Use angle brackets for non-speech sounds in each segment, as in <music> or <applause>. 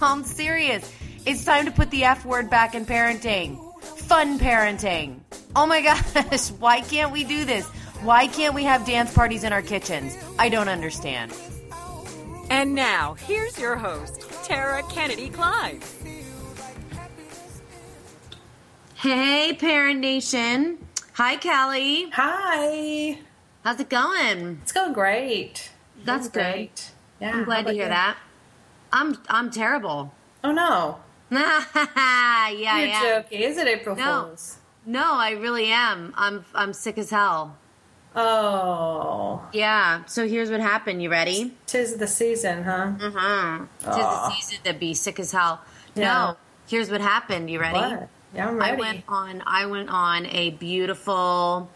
I'm serious. It's time to put the F word back in parenting. Fun parenting. Oh my <laughs> gosh, why can't we do this? Why can't we have dance parties in our kitchens? I don't understand. And now, here's your host, Tara Kennedy Klein. Hey, Parent Nation. Hi, Callie. Hi. How's it going? It's going great. That's Going good. great. Yeah. I'm glad to hear you? that. I'm I'm terrible. Oh no. <laughs> yeah, You're yeah. joking. Is it April No. Fool's? No, I really am. I'm I'm sick as hell. Oh. Yeah. So here's what happened. You ready? Tis the season, huh? Mm-hmm. Tis the season to be sick as hell. Yeah. No. Here's what happened. You ready? What? Yeah, I'm ready. I went on. I went on a beautiful,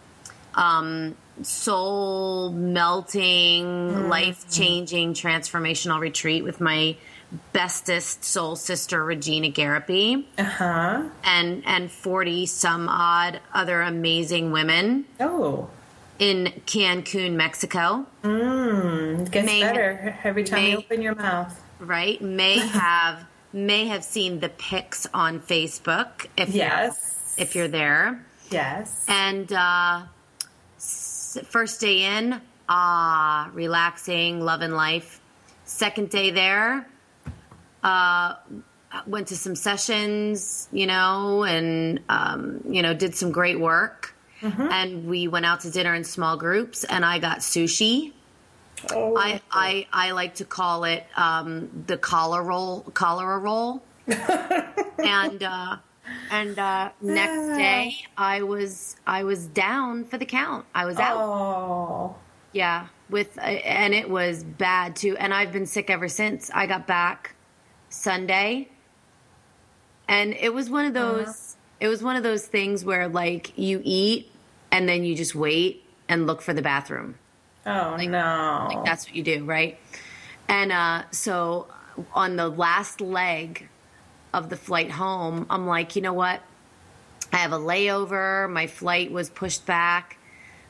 um, soul melting, Mm-hmm. life changing, transformational retreat with my bestest soul sister Regina Garapi Uh-huh. and and forty some odd other amazing women Oh. in Cancun, Mexico. Mmm. It gets May- better every time may- you open your mouth. Right? May <laughs> have may have seen the pics on Facebook if Yes. you're, if you're there. Yes. And uh, first day in, ah, relaxing, loving life. Second day there, uh, went to some sessions, you know, and um, you know, did some great work. And we went out to dinner in small groups, and I got sushi. oh. I, I I like to call it um, the cholera roll, cholera roll. <laughs> and uh, and uh, next day, I was I was down for the count. I was out. Oh. Yeah, with uh, and it was bad too. And I've been sick ever since. I got back Sunday, and it was one of those. It was one of those things where like you eat and then you just wait and look for the bathroom. Oh no. Like that's what you do, right? And uh, so on the last leg of the flight home, I'm like, you know what? I have a layover. My flight was pushed back.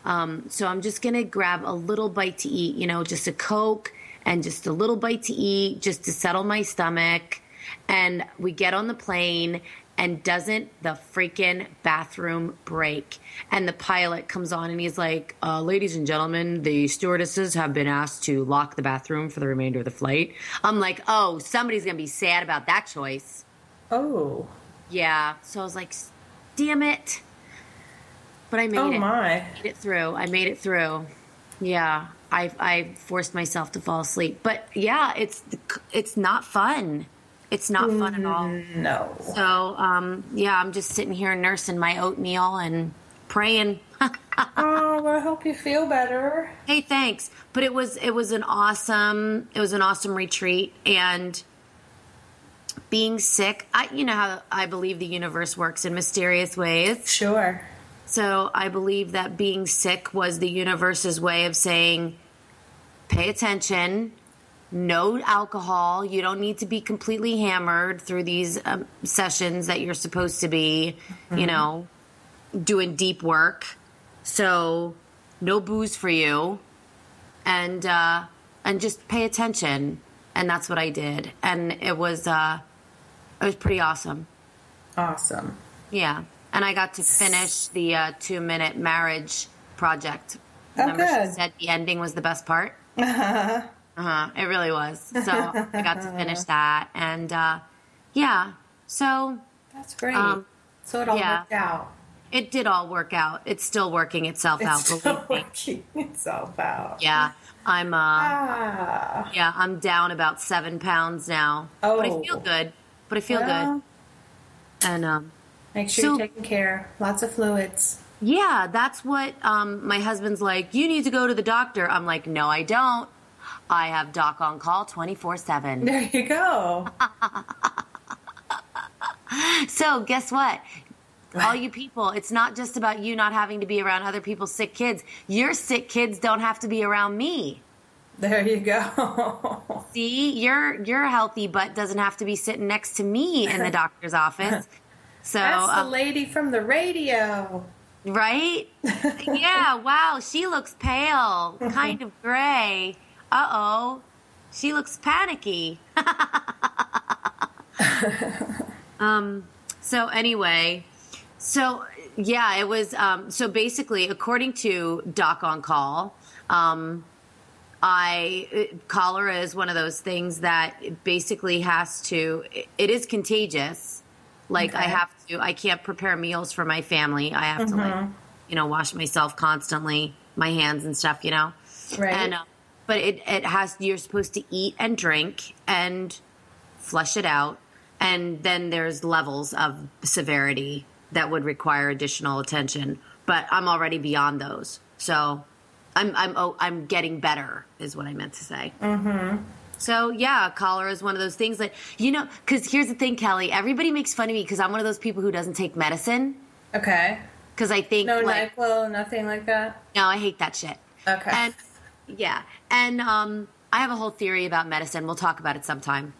Um, so I'm just going to grab a little bite to eat, you know, just a Coke and just a little bite to eat just to settle my stomach. And we get on the plane and doesn't the freaking bathroom break? And the pilot comes on and he's like, uh, ladies and gentlemen, the stewardesses have been asked to lock the bathroom for the remainder of the flight. I'm like, oh, somebody's going to be sad about that choice. Oh. Yeah. So I was like, damn it. But I made Oh it. my. made it through. I made it through. Yeah. I I forced myself to fall asleep. But yeah, it's it's not fun. It's not fun at all. No. So, um, yeah, I'm just sitting here nursing my oatmeal and praying. <laughs> Oh, well, I hope you feel better. hey, thanks. But it was it was an awesome it was an awesome retreat and being sick. I you know how I believe the universe works in mysterious ways. Sure. So I believe that being sick was the universe's way of saying, pay attention, no alcohol. You don't need to be completely hammered through these um, sessions that you're supposed to be, you know, doing deep work. So no booze for you, and uh, and just pay attention. And that's what I did, and it was uh, it was pretty awesome. Awesome. Yeah, and I got to finish the uh, two minute marriage project. Oh, Remember, she good. said the ending was the best part. <laughs> Uh huh. uh-huh. It really was. So I got to finish that, and uh, yeah, so That's great. Um, so it all yeah. worked out. it did all work out. It's still working itself out. It's Believe still working <laughs> itself out. Yeah, I'm. Uh, Ah. yeah, I'm down about seven pounds now, Oh, but I Oh. feel good. But I feel Well, good, and um, Make sure So- you're taking care. Lots of fluids. Yeah, that's what um, my husband's like. You need to go to the doctor. I'm like, no, I don't. I have Doc on call 24 7. There you go. <laughs> So, guess what? All you people, it's not just about you not having to be around other people's sick kids. Your sick kids don't have to be around me. There you go. <laughs> See, your your healthy butt doesn't have to be sitting next to me in the <laughs> doctor's office. So, That's the uh, lady from the radio. right? <laughs> yeah, wow, she looks pale, kind of gray. Uh oh, she looks panicky. um. So anyway, so yeah, it was. Um. So basically, according to Doc on Call, um, I cholera is one of those things that basically has to. It, is contagious. Like I have to. I can't prepare meals for my family. I have to like, you know, wash myself constantly, my hands and stuff. You know, Right. and uh, but it it has. You're supposed to eat and drink and flush it out, and then there's levels of severity that would require additional attention. But I'm already beyond those, so I'm I'm oh, I'm getting better, is what I meant to say. Mm-hmm. So yeah, cholera is one of those things that you know. Because here's the thing, Kelly. Everybody makes fun of me because I'm one of those people who doesn't take medicine. Okay. Because I think No like NyQuil, nothing like that. no, I hate that shit. Okay. And yeah, and um, I have a whole theory about medicine. We'll talk about it sometime.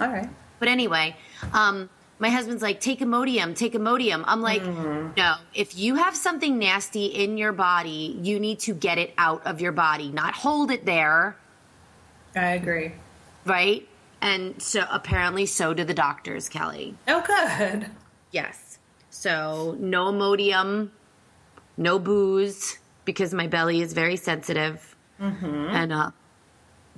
All right. But anyway, um, my husband's like, take Imodium, take Imodium. I'm like, no, if you have something nasty in your body, you need to get it out of your body, not hold it there, I agree. right? And so apparently, so do the doctors, Kelly. Oh, good. Yes. So no Imodium, no booze, because my belly is very sensitive. And uh,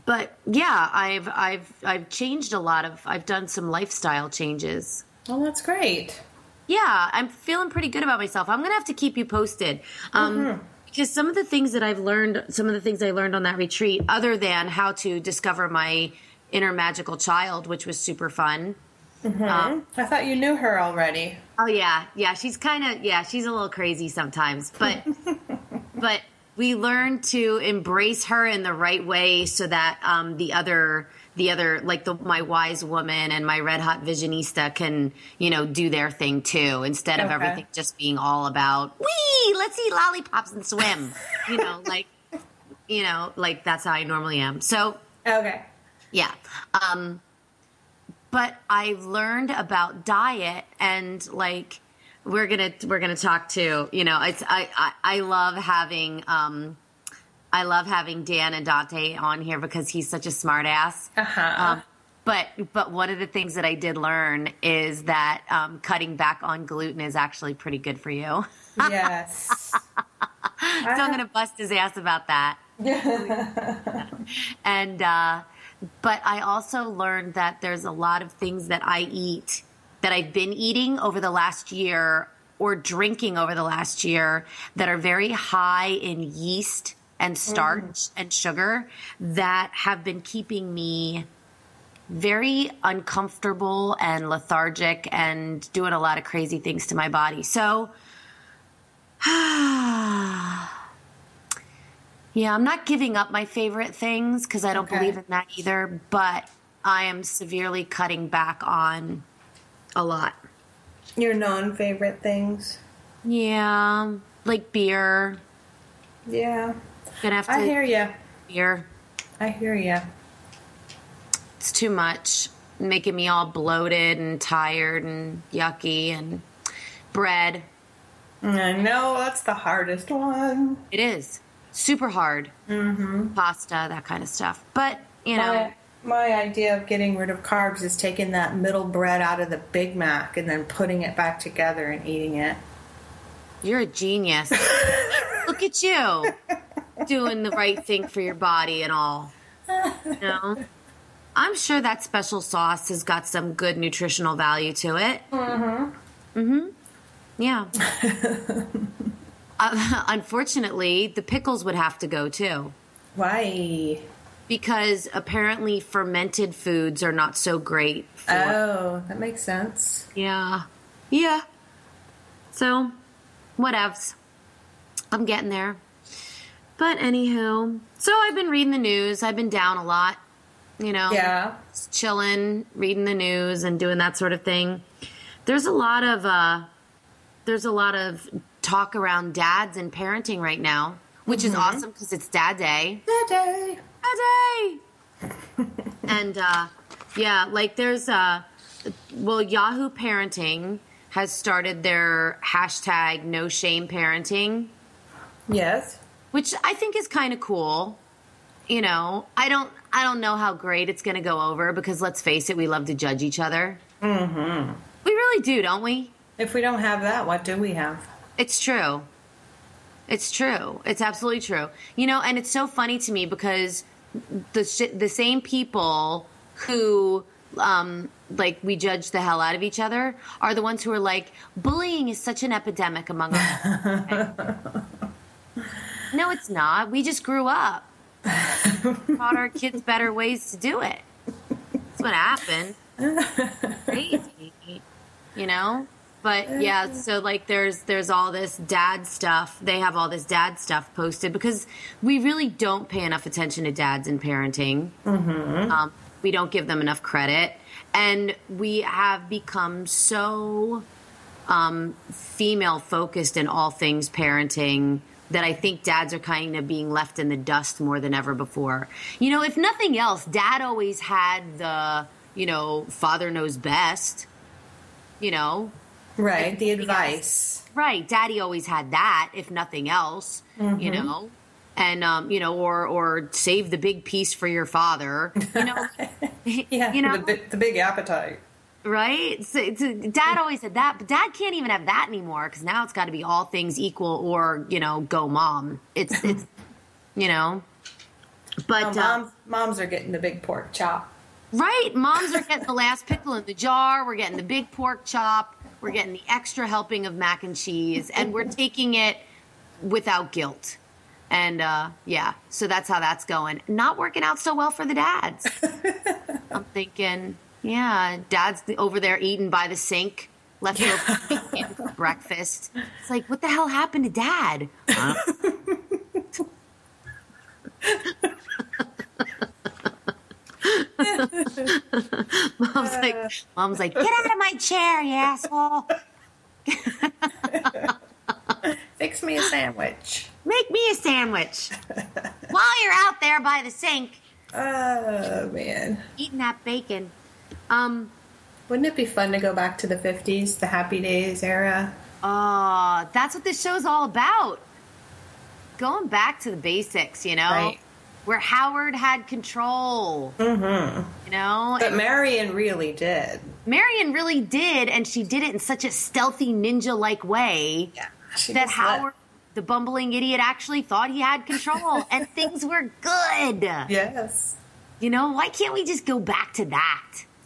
but yeah, I've I've I've changed a lot of. I've done some lifestyle changes. Well, that's great. Yeah, I'm feeling pretty good about myself. I'm gonna have to keep you posted. Um, mm-hmm. Because some of the things that I've learned, some of the things I learned on that retreat, other than how to discover my inner magical child, which was super fun. Mm-hmm. Um, I thought you knew her already. Oh yeah, yeah. She's kind of yeah. She's a little crazy sometimes, but <laughs> but we learn to embrace her in the right way so that um, the other the other like the my wise woman and my red hot visionista can you know do their thing too instead of Okay. everything just being all about wee let's eat lollipops and swim <laughs> you know like you know like that's how I normally am so Okay. yeah. Um, but I've learned about diet and like we're gonna we're gonna talk to you know it's I I, I love having um I love having Dan Indante on here because he's such a smart ass. Uh-huh. Um, but but one of the things that I did learn is that um, cutting back on gluten is actually pretty good for you. Yes. <laughs> so I'm gonna bust his ass about that. <laughs> and uh, but I also learned that there's a lot of things that I eat that I've been eating over the last year or drinking over the last year that are very high in yeast and starch mm. and sugar that have been keeping me very uncomfortable and lethargic and doing a lot of crazy things to my body. So <sighs> Yeah, I'm not giving up my favorite things because I don't Okay. believe in that either, but I am severely cutting back on a lot. Your non favorite things. Yeah, like beer. Yeah. Gonna have to I hear you. beer. I hear you. It's too much, making me all bloated and tired and yucky and bread. I know that's the hardest one. It is super hard. Mm-hmm. Pasta, that kind of stuff. But you know, My, idea of getting rid of carbs is taking that middle bread out of the Big Mac and then putting it back together and eating it. You're a genius. <laughs> Look at you doing the right thing for your body and all. You know? I'm sure that special sauce has got some good nutritional value to it. Mm-hmm. Mm-hmm. Yeah. <laughs> uh, <laughs> unfortunately, the pickles would have to go too. Why? Because apparently fermented foods are not so great for Oh, that makes sense. Yeah. Yeah. So, whatevs. I'm getting there. But anywho, so I've been reading the news. I've been down a lot, you know. Yeah. Just chilling, reading the news and doing that sort of thing. There's a lot of uh there's a lot of talk around dads and parenting right now, which is awesome because it's dad day. Dad day. <laughs> and uh yeah, like there's uh well Yahoo Parenting has started their hashtag no shame parenting Yes. which I think is kind of cool. You know, I don't I don't know how great it's going to go over because let's face it, we love to judge each other. Mm-hmm. We really do, don't we? If we don't have that, what do we have? It's true. It's true. It's absolutely true. You know, and it's so funny to me because the sh- the same people who um like we judge the hell out of each other are the ones who are like bullying is such an epidemic among us. <laughs> no, it's not. We just grew up. Taught our kids better ways to do it. That's what happened. Crazy. You know? But yeah, so like there's there's all this dad stuff. They have all this dad stuff posted because we really don't pay enough attention to dads in parenting. Mm-hmm. Um, we don't give them enough credit, and we have become so um, female focused in all things parenting that I think dads are kind of being left in the dust more than ever before. You know, if nothing else, dad always had the you know father knows best. You know, Right. The Everything else. advice. Right. Daddy always had that, if nothing else, you know. And um, you know, or or save the big piece for your father. You know, <laughs> Yeah. you know, the, the big appetite. right? So, so dad always said that, but dad can't even have that anymore because now it's got to be all things equal, or you know, go mom. It's it's <laughs> you know, but Oh, uh, moms, moms are getting the big pork chop. Right. Moms are getting the last pickle in the jar. We're getting the big pork chop. We're getting the extra helping of mac and cheese. And we're taking it without guilt. And uh, yeah, so that's how that's going. Not working out so well for the dads. <laughs> I'm thinking, yeah, dad's over there eating by the sink, leftover bacon for <laughs> breakfast. It's like, what the hell happened to dad? <laughs> Mom's like, mom's like, get out of my chair, you asshole. <laughs> Fix me a sandwich. Make me a sandwich. While you're out there by the sink Oh, man. eating that bacon. Um, Wouldn't it be fun to go back to the 50s, the happy days era? oh, that's what this show's all about. Going back to the basics, you know? Right. Where Howard had control. Mm-hmm. You know? But Marion really did. Marion really did, and she did it in such a stealthy ninja like way Yeah. That just let- Howard, the bumbling idiot, actually thought he had control <laughs> and things were good. Yes. You know, why can't we just go back to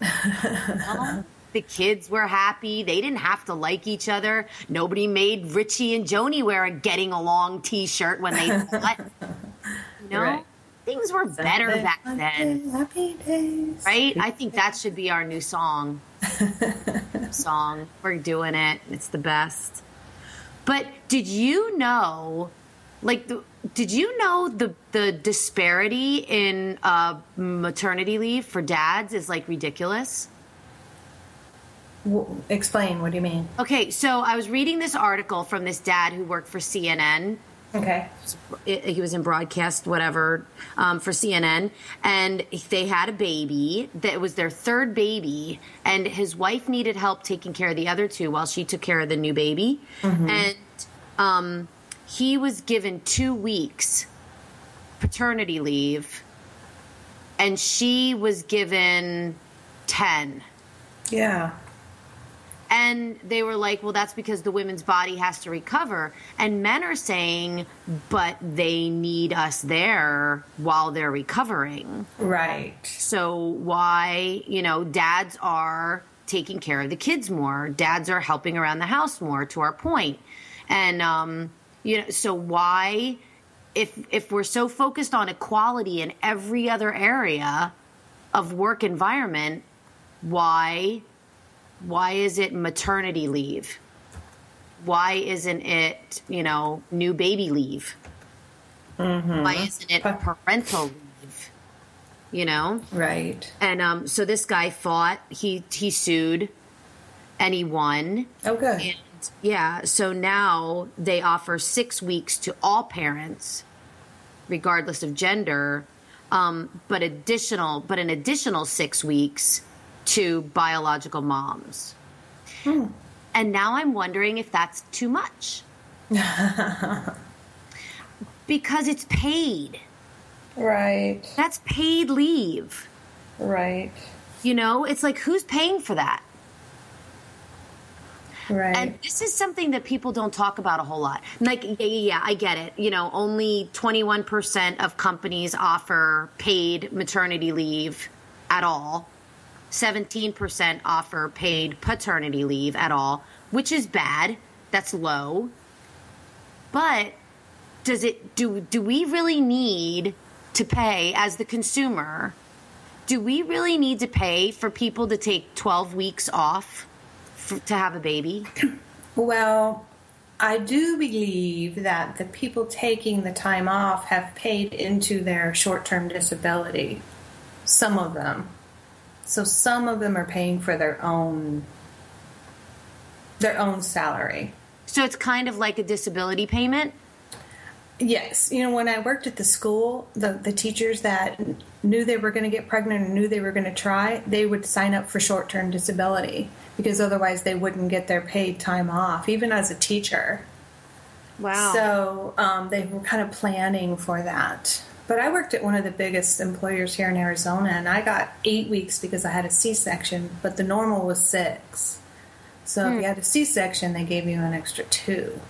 that? <laughs> The kids were happy. They didn't have to like each other. Nobody made Richie and Joanie wear a getting along t shirt when they <laughs> fought. You know? Right. Things were better back then. Happy days. Right? I think that should be our new song. <laughs> song. We're doing it. It's the best. But did you know, like, the, did you know the the disparity in uh, maternity leave for dads is like ridiculous? Explain. What do you mean? Okay, so I was reading this article from this dad who worked for CNN Okay. he was in broadcast whatever um, for CNN, and they had a baby that was their third baby, and his wife needed help taking care of the other two while she took care of the new baby, and um, he was given two weeks paternity leave, and she was given ten. Yeah. And they were like, well, that's because the women's body has to recover. And men are saying, but they need us there while they're recovering. Right. So why, you know, dads are taking care of the kids more. Dads are helping around the house more to our point. And um, you know, so why if if we're so focused on equality in every other area of work environment, why why is it maternity leave? Why isn't it, you know, new baby leave? Mm-hmm. Why isn't it parental leave? You know? Right. And um, so this guy fought. He he sued, and he won. Oh, good. And yeah, so now they offer six weeks to all parents, regardless of gender, um, but additional, but an additional six weeks to biological moms. Hmm. And now I'm wondering if that's too much. <laughs> because it's paid. Right. That's paid leave. Right. You know, it's like who's paying for that? Right. And this is something that people don't talk about a whole lot. Like, yeah, yeah, I get it. You know, only 21% of companies offer paid maternity leave at all. 17% offer paid paternity leave at all, which is bad. That's low. But does it do do we really need to pay as the consumer? Do we really need to pay for people to take 12 weeks off for, to have a baby? Well, I do believe that the people taking the time off have paid into their short term disability. Some of them. So some of them are paying for their own their own salary. So it's kind of like a disability payment? Yes, you know when I worked at the school, the the teachers that knew they were going to get pregnant and knew they were going to try, they would sign up for short term disability because otherwise they wouldn't get their paid time off, even as a teacher. Wow! So um, they were kind of planning for that. But I worked at one of the biggest employers here in Arizona, and I got eight weeks because I had a C section, but the normal was six. So hmm. if you had a C section, they gave you an extra two.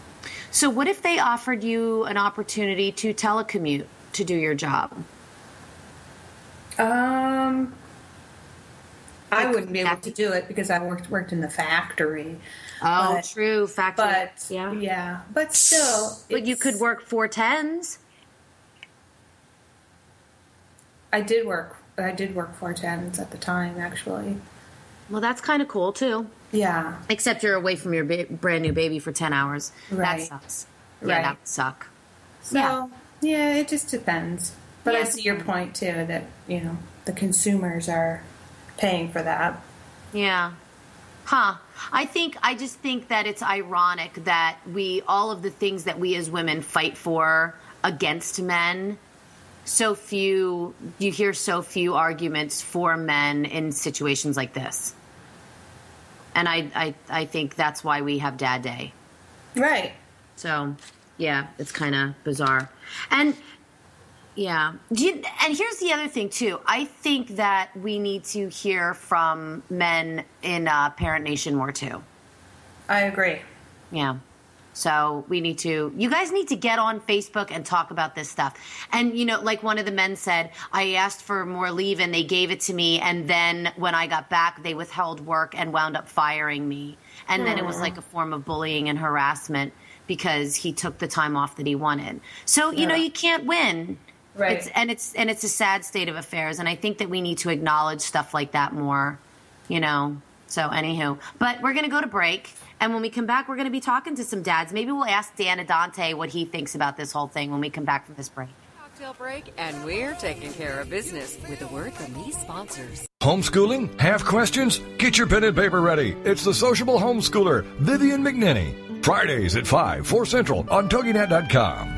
So, what if they offered you an opportunity to telecommute to do your job? Um, I wouldn't be able to do it because I worked worked in the factory. Oh, but, true, factory. But yeah, yeah, but still, but you could work four tens. I did work. I did work four tens at the time, actually. Well, that's kind of cool too. Yeah. Except you're away from your ba- brand new baby for 10 hours. Right. That sucks. Yeah, right. that would suck. So, yeah. yeah, it just depends. But yeah, I see your point too that, you know, the consumers are paying for that. Yeah. Huh. I think, I just think that it's ironic that we, all of the things that we as women fight for against men, so few, you hear so few arguments for men in situations like this and I, I I think that's why we have Dad Day. Right. So, yeah, it's kind of bizarre, and yeah, you, and here's the other thing too. I think that we need to hear from men in uh, Parent Nation more too. I agree. Yeah. So we need to, you guys need to get on Facebook and talk about this stuff. And, you know, like one of the men said, I asked for more leave and they gave it to me. And then when I got back, they withheld work and wound up firing me. And then it was like a form of bullying and harassment because he took the time off that he wanted. So, you know, you can't win. Right. It's, and it's and it's a sad state of affairs. And I think that we need to acknowledge stuff like that more, you know. So, anywho, but we're going to go to break. And when we come back, we're going to be talking to some dads. Maybe we'll ask Dan Indante what he thinks about this whole thing when we come back from this break. Cocktail break, and we're taking care of business with a word from these sponsors. Homeschooling? Have questions? Get your pen and paper ready. It's the sociable homeschooler, Vivian McNinney. Fridays at 5, 4 Central on TogiNet.com.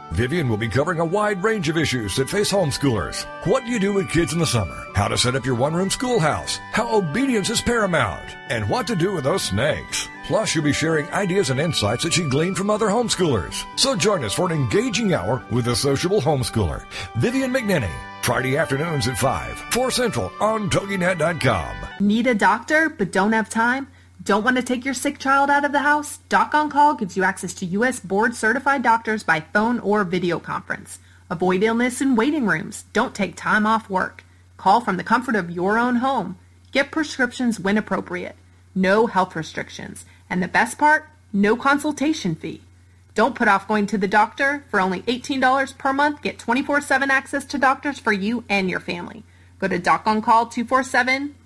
Vivian will be covering a wide range of issues that face homeschoolers. What do you do with kids in the summer, how to set up your one room schoolhouse, how obedience is paramount, and what to do with those snakes. Plus, she'll be sharing ideas and insights that she gleaned from other homeschoolers. So join us for an engaging hour with the sociable homeschooler, Vivian McNinney. Friday afternoons at 5, 4 Central on TogiNet.com. Need a doctor but don't have time? Don't want to take your sick child out of the house? Doc on Call gives you access to U.S. board certified doctors by phone or video conference. Avoid illness in waiting rooms. Don't take time off work. Call from the comfort of your own home. Get prescriptions when appropriate. No health restrictions. And the best part? No consultation fee. Don't put off going to the doctor. For only $18 per month, get 24-7 access to doctors for you and your family. Go to doconcall247.com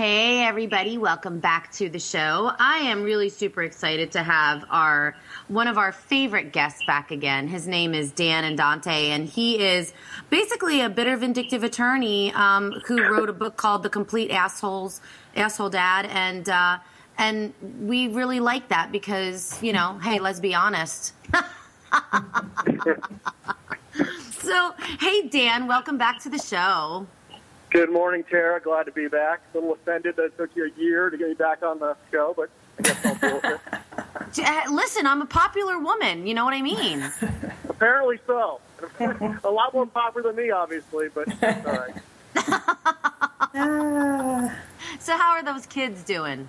Hey, everybody, welcome back to the show. I am really super excited to have our one of our favorite guests back again. His name is Dan Indante, and he is basically a bitter, vindictive attorney um, who wrote a book called The Complete Assholes Asshole Dad, and uh, and we really like that because you know, hey, let's be honest. <laughs> so, hey, Dan, welcome back to the show. Good morning, Tara. Glad to be back. A little offended that it took you a year to get me back on the show, but I guess I'll deal with it. <laughs> Uh, Listen, I'm a popular woman. You know what I mean? <laughs> Apparently so. <laughs> a lot more popular than me, obviously, but all right. Ah, So, how are those kids doing?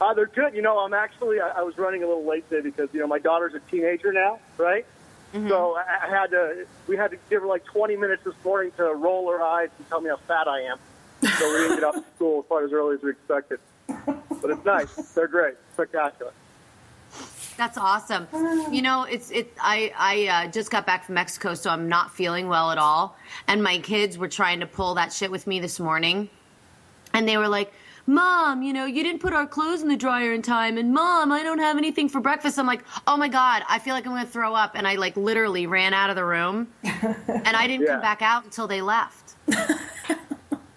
Uh, they're good. You know, I'm actually, I, I was running a little late today because, you know, my daughter's a teenager now, right? So I, I had to, we had to give her like 20 minutes this morning to roll her eyes and tell me how fat I am. So we didn't get off to school quite as early as we expected. But it's nice. They're great. Spectacular. That's awesome. You know, it's it. I I uh, just got back from Mexico, so I'm not feeling well at all. And my kids were trying to pull that shit with me this morning, and they were like, "Mom, you know, you didn't put our clothes in the dryer in time." And Mom, I don't have anything for breakfast. I'm like, "Oh my god, I feel like I'm going to throw up." And I like literally ran out of the room, and I didn't Yeah. come back out until they left. <laughs>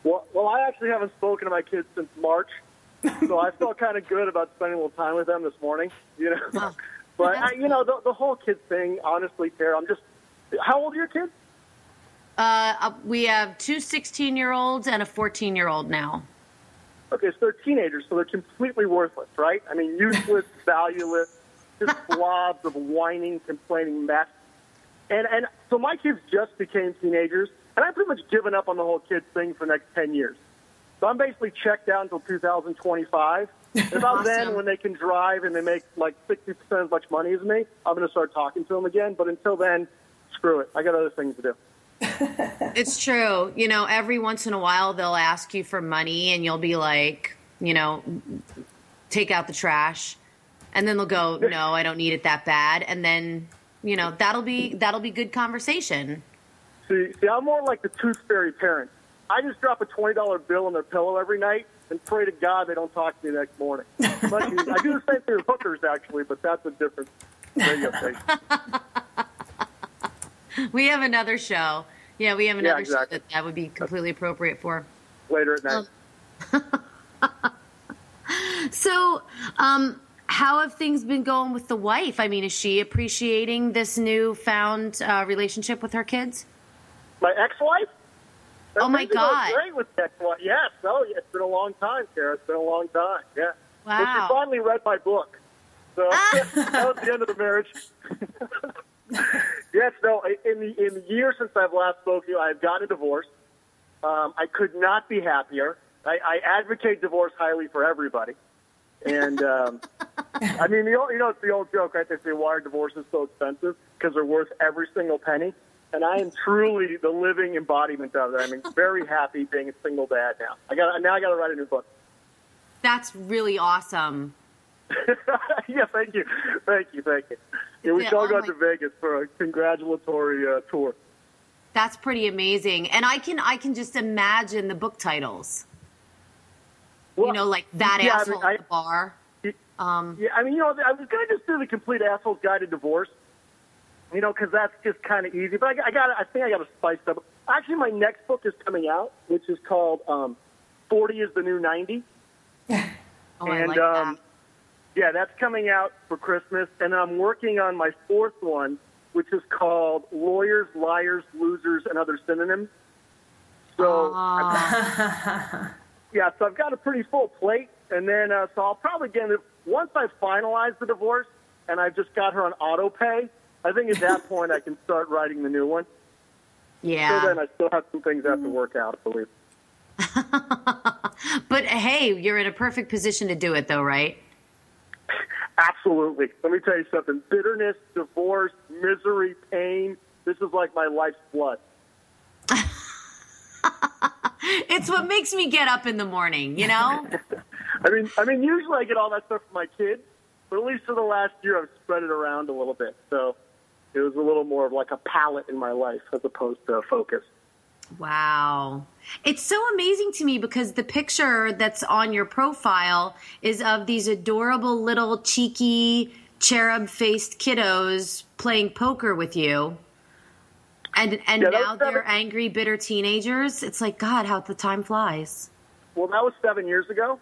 Well, well, I actually haven't spoken to my kids since March, so I felt kind of good about spending a little time with them this morning. You know, Oh, <laughs> but I, you know the, the whole kid thing. Honestly, Tara, I'm just. How old are your kids? Uh, uh, we have two 16 year olds and a 14 year old now. Okay, so they're teenagers, so they're completely worthless, right? I mean, useless, <laughs> valueless, just blobs of whining, complaining mess. And and so my kids just became teenagers, and I've pretty much given up on the whole kids thing for the next ten years. So I'm basically checked out until 2025. About then, when they can drive and they make like 60% as much money as me, I'm going to start talking to them again. But until then, screw it. I got other things to do. It's true. You know, every once in a while they'll ask you for money and you'll be like, you know, take out the trash. And then they'll go, "No, I don't need it that bad." And then, you know, that'll be that'll be good conversation. See, see, I'm more like the tooth fairy parent. I just drop a twenty dollar bill on their pillow every night and pray to God they don't talk to me the next morning. I do the same thing with hookers, actually, but that's a different radio station. <laughs> <laughs> We have another show. Yeah, we have Yeah, another exactly. show that that would be completely appropriate for. Later at night. <laughs> So, um, how have things been going with the wife? I mean, is she appreciating this newfound uh, relationship with her kids? My ex-wife. Oh, my Things are going God. Great with ex-wife. Yes. Oh, yeah. It's been a long time, Kara. It's been a long time. Yeah. Wow. she finally read my book. So <laughs> that was the end of the marriage. <laughs> yes, no. In the in the year since I've last spoke to you, I've gotten a divorce. Um, I could not be happier. I, I advocate divorce highly for everybody. And um, <laughs> I mean, the old, you know, it's the old joke, right? They say, "Why are divorces so expensive?" Because they're worth every single penny. And I am truly the living embodiment of that. I'm very happy being a single dad now. I got now. I got to write a new book. That's really awesome. <laughs> yeah, thank you, thank you, thank you. Yeah, we all go my- to Vegas for a congratulatory uh, tour. That's pretty amazing. And I can I can just imagine the book titles. you know, like that yeah, I mean, asshole I- at the bar. Um, Yeah, I mean, you know, I was going to just do the complete asshole's guide to divorce. You know, because that's just kind of easy. But I, I got, I think I got to spice up. Actually, my next book is coming out, which is called um, "40 is the New 90." <laughs> oh, I and like um, that. Yeah, that's coming out for Christmas. And I'm working on my fourth one, which is called Lawyers, Liars, Losers, and Other Synonyms. So, Aw. <laughs> yeah, so I've got a pretty full plate, and then uh, so I'll probably get it once I finalize the divorce and I've just got her on auto pay. I think at that point I can start writing the new one. yeah. So then I still have some things I have to work out, I believe. <laughs> but hey, you're in a perfect position to do it, though, right? Absolutely. Let me tell you something. Bitterness, divorce, misery, pain. This is like my life's blood. <laughs> It's what makes me get up in the morning, you know? <laughs> I mean, I mean, usually I get all that stuff from my kids, but at least for the last year, I've spread it around a little bit. So it was a little more of like a palette in my life as opposed to a focus. Wow. It's so amazing to me because the picture that's on your profile is of these adorable little cheeky cherub faced kiddos playing poker with you. And and Yeah, now they're angry, bitter teenagers. It's like, God, how the time flies. Well, that was seven years ago.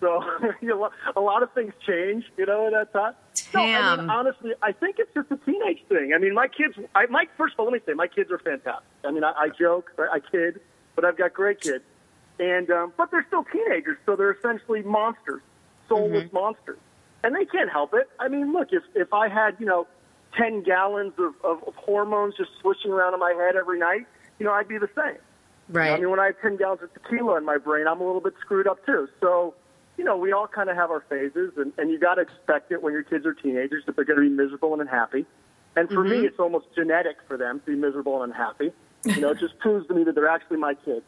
So <laughs> a lot of things change, you know, in that time. No, I mean, honestly, I think it's just a teenage thing. I mean, my kids, I, my, first of all, let me say, my kids are fantastic. I mean, I, I joke? I kid, but I've got great kids. And, um, but they're still teenagers, so they're essentially monsters, soulless monsters. And they can't help it. I mean, look, if, if I had, you know, 10 gallons of, of, of hormones just swishing around in my head every night, you know, I'd be the same. Right. I mean, when I have 10 gallons of tequila in my brain, I'm a little bit screwed up too. So, you know, we all kind of have our phases, and, and you got to expect it when your kids are teenagers that they're going to be miserable and unhappy. And for me, mm-hmm. it's almost genetic for them to be miserable and unhappy. You know, it just proves to me that they're actually my kids.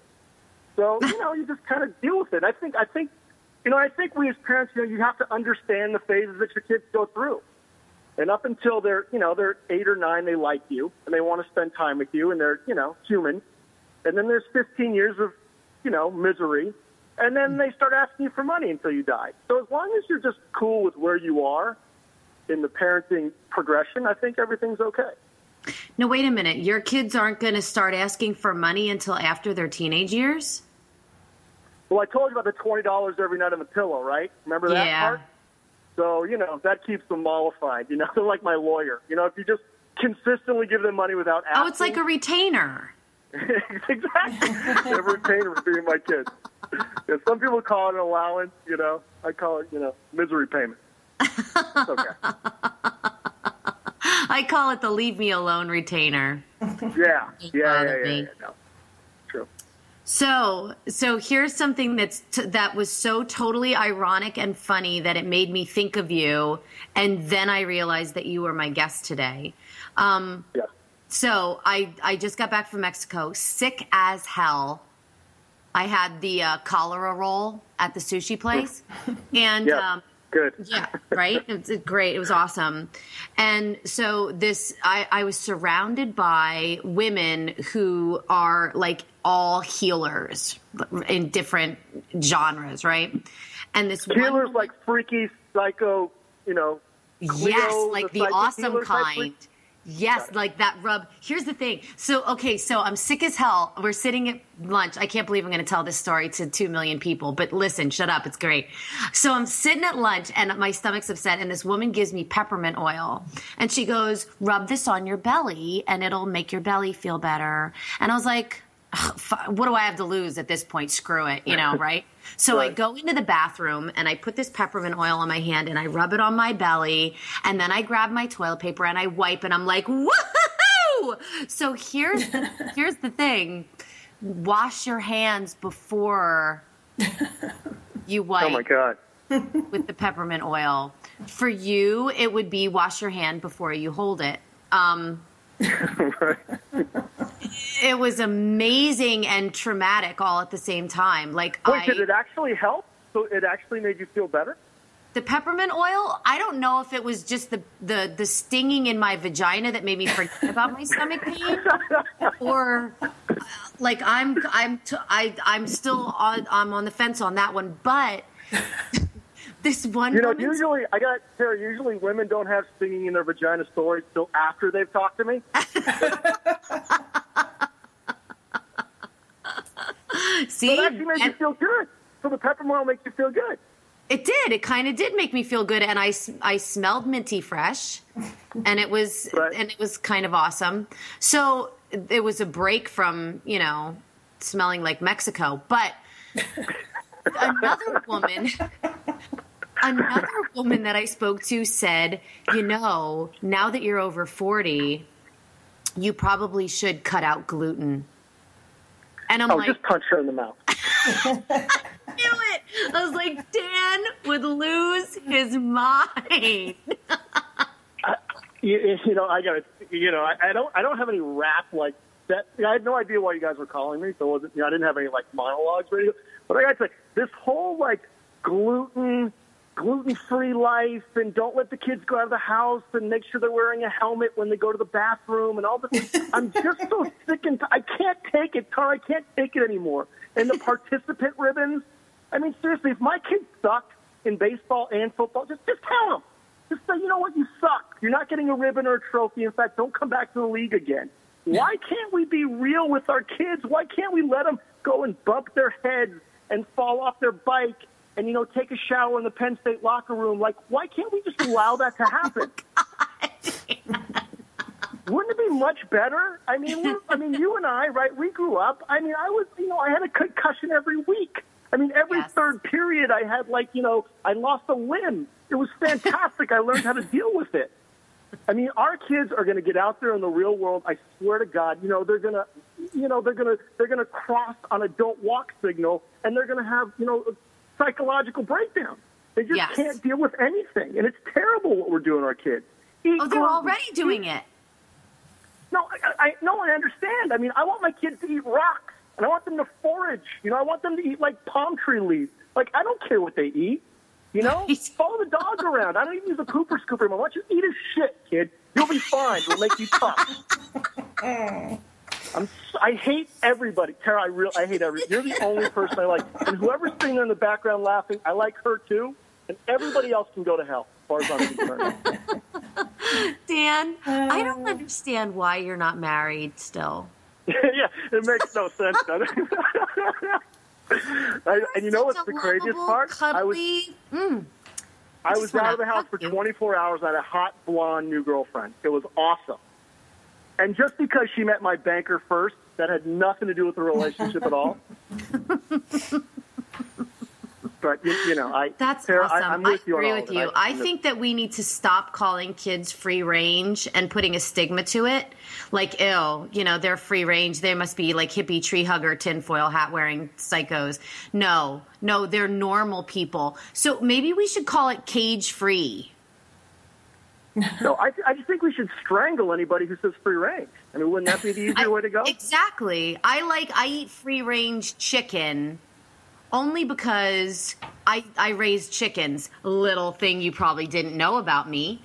So, you know, you just kind of deal with it. I think, I think, you know, I think we as parents, you know, you have to understand the phases that your kids go through. And up until they're, you know, they're eight or nine, they like you and they want to spend time with you, and they're, you know, human. And then there's 15 years of, you know, misery. And then they start asking you for money until you die. So as long as you're just cool with where you are in the parenting progression, I think everything's okay. No, wait a minute. Your kids aren't going to start asking for money until after their teenage years? Well, I told you about the $20 every night on the pillow, right? Remember that Yeah. part? So, you know, that keeps them mollified. You know, <laughs> they're like my lawyer. You know, if you just consistently give them money without asking. Oh, it's like a retainer. <laughs> exactly. <laughs> Every retainer for being my kids. Yeah, some people call it an allowance, you know. I call it, you know, misery payment. It's okay. <laughs> I call it the leave me alone retainer. Yeah. Yeah, yeah, bother yeah, yeah, no. True. So, so here's something that's t- that was so totally ironic and funny that it made me think of you, and then I realized that you were my guest today. Um, Yeah. so I I just got back from Mexico, sick as hell. I had the uh, cholera roll at the sushi place, <laughs> and Yeah. um, Good. yeah, right. It's great. It was awesome. And so this, I, I was surrounded by women who are like all healers in different genres, right? And this one Healers woman- like freaky, psycho, you know. Cleo, yes, like the, psychic awesome type kind. Yes, like that rub. Here's the thing. So, okay, so I'm sick as hell. We're sitting at lunch. I can't believe I'm going to tell this story to 2 million people, but listen, shut up. It's great. So I'm sitting at lunch and my stomach's upset, and this woman gives me peppermint oil. And she goes, rub this on your belly, and it'll make your belly feel better. And I was like, what do I have to lose at this point? Screw it, you know, <laughs> right? So I go into the bathroom and I put this peppermint oil on my hand and I rub it on my belly and then I grab my toilet paper and I wipe and I'm like, woohoo! So here's <laughs> here's the thing: wash your hands before <laughs> you wipe Oh my God. <laughs> with the peppermint oil. For you, it would be wash your hand before you hold it. Um, <laughs> it was amazing and traumatic all at the same time. Like Wait, I, did it actually help? So it actually made you feel better? the peppermint oil. I don't know if it was just the the the stinging in my vagina that made me forget about my stomach pain, or uh, like I'm I'm t- I I'm still on I'm on the fence on that one. But this one You know, usually, I got Sarah. Usually, women don't have stinging in their vagina stories till after they've talked to me. <laughs> see it actually makes you feel good. So the peppermint makes you feel good. It did. It kind of did make me feel good, and I, I smelled minty fresh, and it was Right. and it was kind of awesome. So it was a break from you know smelling like Mexico. But <laughs> another woman, another woman that I spoke to said, you know, now that you're over forty, you probably should cut out gluten. And I'm Oh, like, just punch her in the mouth. <laughs> knew it. I was like, Dan would lose his mind. <laughs> you, you know, I got you know, I, I don't, I don't have any rap like that. I had no idea why you guys were calling me, so it wasn't, you know, I didn't have any like monologues ready. But I got to say, this whole like gluten, gluten-free life, and don't let the kids go out of the house, and make sure they're wearing a helmet when they go to the bathroom, and all this. <laughs> I'm just so sick and t- I can't take it, Tara. I can't take it anymore. And the participant ribbons. I mean, seriously, if my kids suck in baseball and football, just just tell them. Just say, you know what, you suck. You're not getting a ribbon or a trophy. In fact, don't come back to the league again. Why can't we be real with our kids? Why can't we let them go and bump their heads and fall off their bike and, you know, take a shower in the Penn State locker room? Like, why can't we just allow that to happen? <laughs> Oh Wouldn't it be much better? I mean, I mean, you and I, right? We grew up. I mean, I was, you know, I had a concussion every week. I mean, every Yes. third period, I had like, you know, I lost a limb. It was fantastic. I learned how to deal with it. I mean, our kids are going to get out there in the real world. I swear to God, you know, they're going to, you know, they're going to, they're going to cross on a don't walk signal, and they're going to have, you know, psychological breakdown. They just Yes. can't deal with anything, and it's terrible what we're doing to our kids. Eat Oh, they're gluten, already doing it. no, I, I no, I understand. I mean, I want my kids to eat rocks, and I want them to forage. You know, I want them to eat like palm tree leaves. Like, I don't care what they eat. You know, Right. <laughs> follow the dog around. I don't even use a pooper scooper anymore. Why don't you eat his shit, kid? You'll be fine. We'll make you tough. <laughs> I'm. s- I hate everybody, Tara. I real. I hate every. You're the only person I like, and whoever's sitting there in the background laughing, I like her too. And everybody else can go to hell, as far as I'm concerned. <laughs> Dan, I don't understand why you're not married still. <laughs> yeah, it makes no sense. does it? <laughs> I, and you know what's Such a the craziest lovable, part? I was mm, I was out of the house for 24 hours. I had a hot blonde new girlfriend. It was awesome. And just because she met my banker first, that had nothing to do with the relationship at all. <laughs> but you, you know, I That's Sarah, awesome. I, I'm with you agree with you. I, think that we need to stop calling kids free range and putting a stigma to it. Like, ill, you know, they're free range. They must be like hippie tree hugger, tinfoil hat wearing psychos. No, no, they're normal people. So maybe we should call it cage free. No, I, I just think we should strangle anybody who says free range. I mean, wouldn't that be the <laughs> easier I- way to go? Exactly. I like I eat free range chicken only because I I raise chickens. Little thing you probably didn't know about me.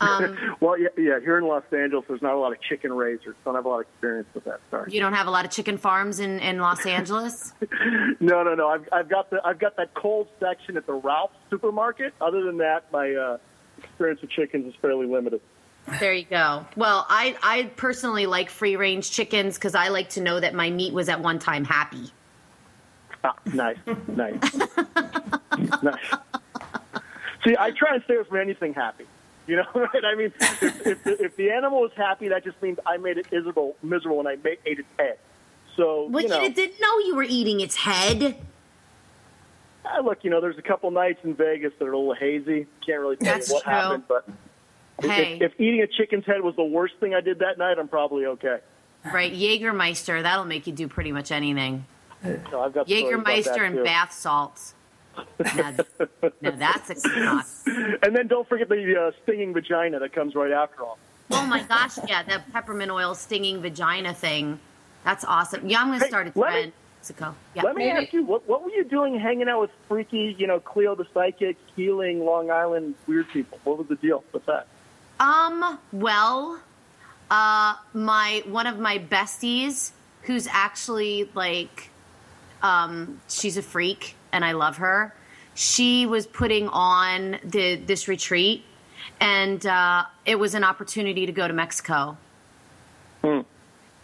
Um, <laughs> Well, yeah, yeah. Here in Los Angeles, there's not a lot of chicken raisers. Don't have a lot of experience with that. Sorry. you don't have a lot of chicken farms in, in Los Angeles. <laughs> No, no, no. I've, I've got the I've got that cold section at the Ralph supermarket. Other than that, my uh, experience with chickens is fairly limited. There you go. Well, I I personally like free range chickens because I like to know that my meat was at one time happy. Ah, nice, nice, <laughs> nice. See, I try and stay away from anything happy. You know, <laughs> right? I mean, if, if, the, if the animal is happy, that just means I made it miserable, miserable, and I made, ate its head. So Well, you know, you didn't know you were eating its head. Ah, look, you know, there's a couple nights in Vegas that are a little hazy. Can't really tell That's you what true. happened, but if- Hey. if, if eating a chicken's head was the worst thing I did that night, I'm probably okay. Right, Jägermeister. That'll make you do pretty much anything. So I've got stories about that, Jägermeister and bath salts. Now, now that's a sauce. <laughs> And then don't forget the uh, stinging vagina that comes right after all. Oh my gosh, yeah, that peppermint oil stinging vagina thing. That's awesome. Yeah, I'm going to Hey, start a let me- trend. Mexico. Yeah. Let me Maybe- ask you, what, what were you doing hanging out with freaky, you know, Cleo the psychic, healing Long Island weird people? What was the deal with that? Um, well, uh, my one of my besties, who's actually like, um, she's a freak, and I love her. She was putting on the this retreat, and uh, it was an opportunity to go to Mexico.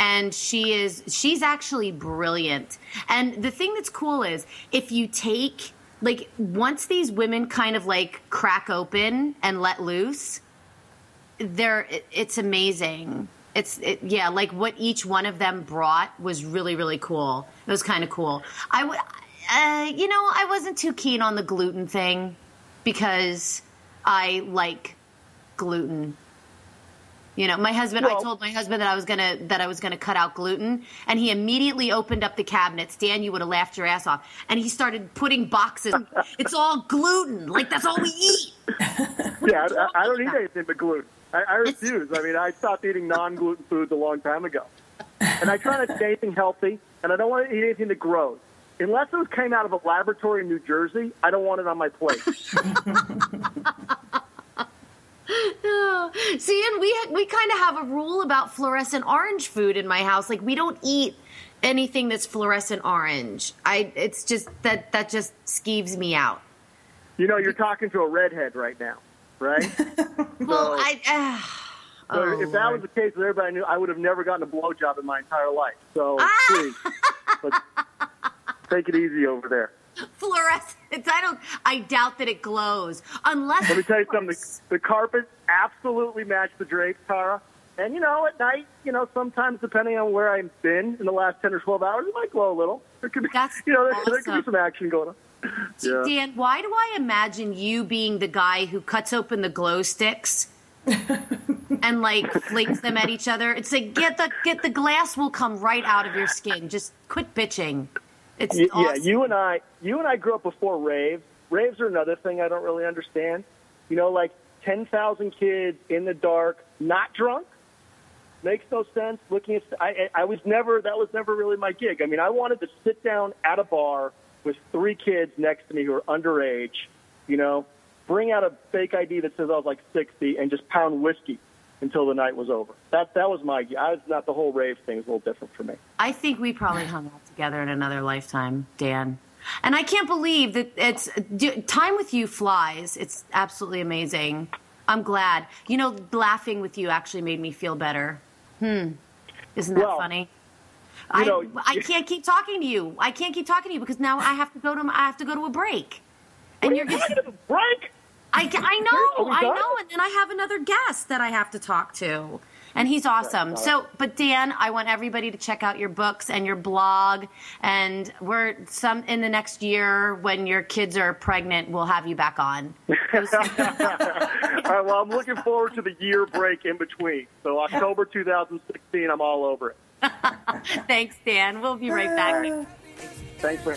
And she is she's actually brilliant. And the thing that's cool is if you take like once these women kind of like crack open and let loose, they're it's amazing. It's it, yeah, like what each one of them brought was really really cool. It was kind of cool. I would, uh, you know, I wasn't too keen on the gluten thing because I like gluten. You know, my husband. I told my husband that I was gonna that I was gonna cut out gluten, and he immediately opened up the cabinets. Dan, you would have laughed your ass off. And he started putting boxes. <laughs> it's all gluten. Like that's all we eat. <laughs> Yeah, I, I don't eat anything but gluten. I, I refuse. I mean, I stopped eating non-gluten foods a long time ago, and I try not to eat anything healthy, and I don't want to eat anything that grows. Unless it came out of a laboratory in New Jersey, I don't want it on my plate. <laughs> <laughs> See, and we we kind of have a rule about fluorescent orange food in my house. Like we don't eat anything that's fluorescent orange. I it's just that that just skeeves me out. You know, you're talking to a redhead right now, right? <laughs> Well, So- I. Uh, So oh, if that Lord. was the case with everybody knew, I would have never gotten a blowjob in my entire life. So Ah! please, <laughs> take it easy over there. Fluorescent, I don't. I doubt that it glows unless. Let me tell you something. The, the carpets absolutely match the drapes, Tara. And you know, at night, you know, sometimes depending on where I've been in the last ten or twelve hours, it might glow a little. There could be, That's <laughs> you know, there, there could be some action going on. Yeah. Dan, why do I imagine you being the guy who cuts open the glow sticks <laughs> and like flings them at each other? It's like get the get the glass will come right out of your skin. Just quit bitching. It's Y- awesome. Yeah, you and I, you and I grew up before raves. Raves are another thing I don't really understand. You know, like ten thousand kids in the dark, not drunk, makes no sense. Looking at, I, I I was never, that was never really my gig. I mean, I wanted to sit down at a bar with three kids next to me who are underage. You know, bring out a fake ID that says I was like sixty, and just pound whiskey until the night was over. That that was my. I was not the whole rave thing. was a little different for me. I think we probably hung out together in another lifetime, Dan. And I can't believe that it's time with you flies. It's absolutely amazing. I'm glad. You know, laughing with you actually made me feel better. Hmm. Isn't that Well, funny? I know- I can't keep talking to you. I can't keep talking to you because now I have to go to I have to go to a break. And you're just break. I, I know, I know, and then I have another guest that I have to talk to, and he's awesome. So, but Dan, I want everybody to check out your books and your blog, and we're some in the next year when your kids are pregnant, we'll have you back on. All right, well, I'm looking forward to the year break in between. So October 2016, I'm all over it. <laughs> Thanks, Dan. We'll be right back. Thanks for.